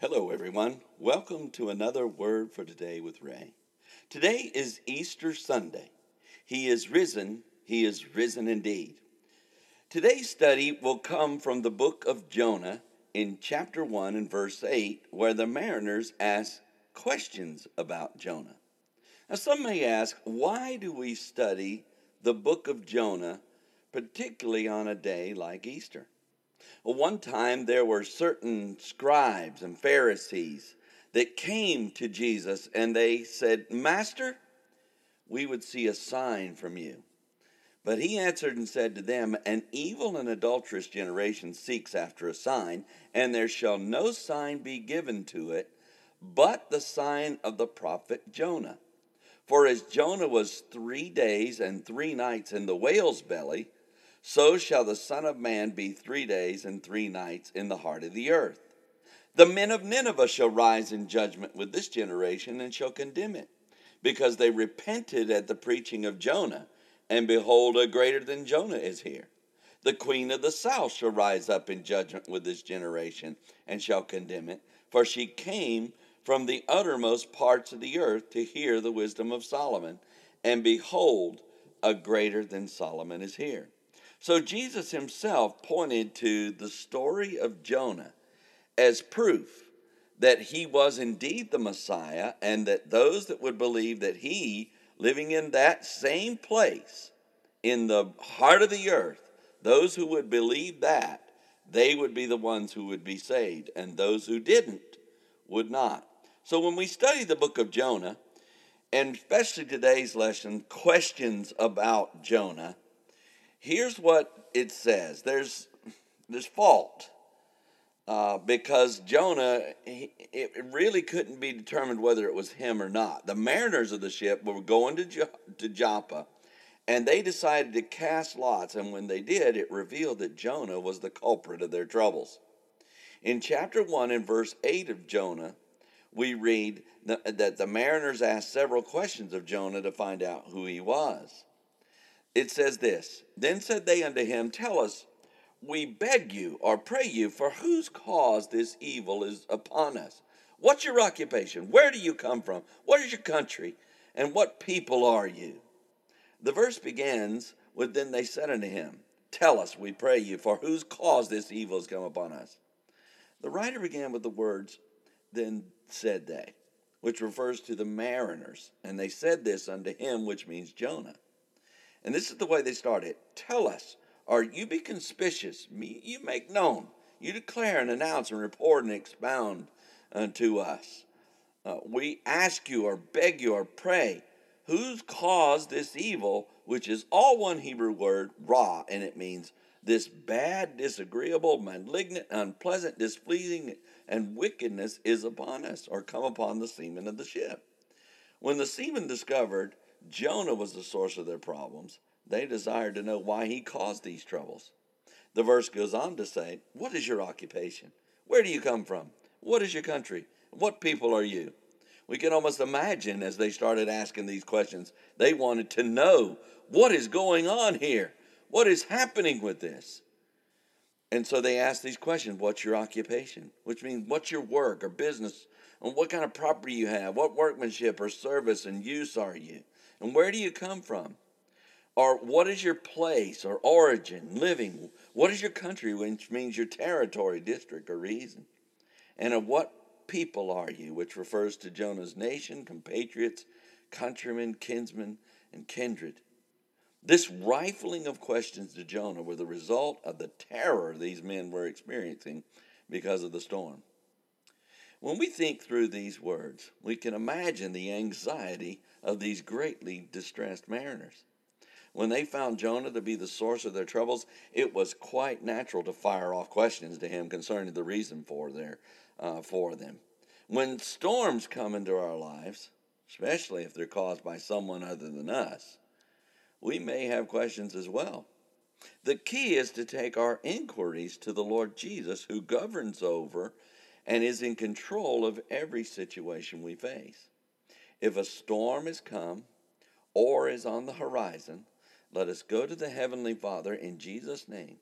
Hello, everyone. Welcome to another Word for Today with Ray. Today is Easter Sunday. He is risen. He is risen indeed. Today's study will come from the book of Jonah in chapter 1 and verse 8, where the mariners ask questions about Jonah. Now, some may ask, why do we study the book of Jonah, particularly on a day like Easter? One time there were certain scribes and Pharisees that came to Jesus and they said, Master, we would see a sign from you. But he answered and said to them, An evil and adulterous generation seeks after a sign, and there shall no sign be given to it but the sign of the prophet Jonah. For as Jonah was three days and three nights in the whale's belly, so shall the Son of Man be three days and three nights in the heart of the earth. The men of Nineveh shall rise in judgment with this generation and shall condemn it, because they repented at the preaching of Jonah, and behold, a greater than Jonah is here. The queen of the south shall rise up in judgment with this generation, and shall condemn it, for she came from the uttermost parts of the earth to hear the wisdom of Solomon, and behold, a greater than Solomon is here. So Jesus himself pointed to the story of Jonah as proof that he was indeed the Messiah and that those that would believe that he, living in that same place in the heart of the earth, those who would believe that, they would be the ones who would be saved, and those who didn't would not. So when we study the book of Jonah, and especially today's lesson, questions about Jonah, here's what it says there's, there's fault. Uh, because Jonah, he, it really couldn't be determined whether it was him or not. The mariners of the ship were going to, jo- to Joppa, and they decided to cast lots. And when they did, it revealed that Jonah was the culprit of their troubles. In chapter 1 and verse 8 of Jonah, we read that the mariners asked several questions of Jonah to find out who he was it says this Then said they unto him, Tell us, we beg you or pray you, for whose cause this evil is upon us? What's your occupation? Where do you come from? What is your country? And what people are you? The verse begins with Then they said unto him, Tell us, we pray you, for whose cause this evil has come upon us. The writer began with the words, Then said they, which refers to the mariners. And they said this unto him, which means Jonah. And this is the way they started. Tell us, or you be conspicuous, you make known, you declare and announce and report and expound unto us. Uh, we ask you or beg you or pray, who's caused this evil, which is all one Hebrew word, ra, and it means this bad, disagreeable, malignant, unpleasant, displeasing, and wickedness is upon us or come upon the seamen of the ship. When the seamen discovered Jonah was the source of their problems. They desired to know why he caused these troubles. The verse goes on to say, What is your occupation? Where do you come from? What is your country? What people are you? We can almost imagine as they started asking these questions, they wanted to know what is going on here? What is happening with this? And so they asked these questions What's your occupation? Which means, what's your work or business? And what kind of property you have? What workmanship or service and use are you? And where do you come from? Or what is your place or origin, living? What is your country, which means your territory, district, or reason? And of what people are you, which refers to Jonah's nation, compatriots, countrymen, kinsmen, and kindred? This rifling of questions to Jonah were the result of the terror these men were experiencing because of the storm. When we think through these words, we can imagine the anxiety of these greatly distressed mariners. When they found Jonah to be the source of their troubles, it was quite natural to fire off questions to him concerning the reason for their uh, for them. When storms come into our lives, especially if they're caused by someone other than us, we may have questions as well. The key is to take our inquiries to the Lord Jesus, who governs over and is in control of every situation we face. If a storm has come or is on the horizon, let us go to the Heavenly Father in Jesus' name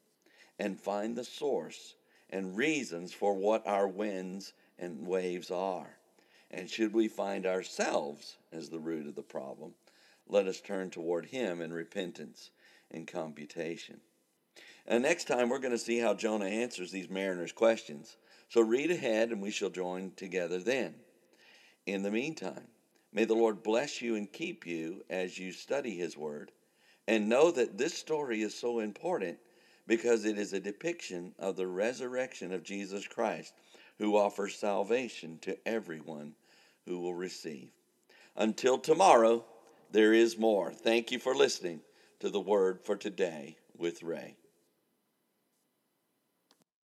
and find the source and reasons for what our winds and waves are. And should we find ourselves as the root of the problem, let us turn toward Him in repentance and computation. And next time, we're going to see how Jonah answers these mariners' questions. So read ahead, and we shall join together then. In the meantime, may the Lord bless you and keep you as you study His Word. And know that this story is so important because it is a depiction of the resurrection of Jesus Christ, who offers salvation to everyone who will receive. Until tomorrow, there is more. Thank you for listening to the Word for Today with Ray.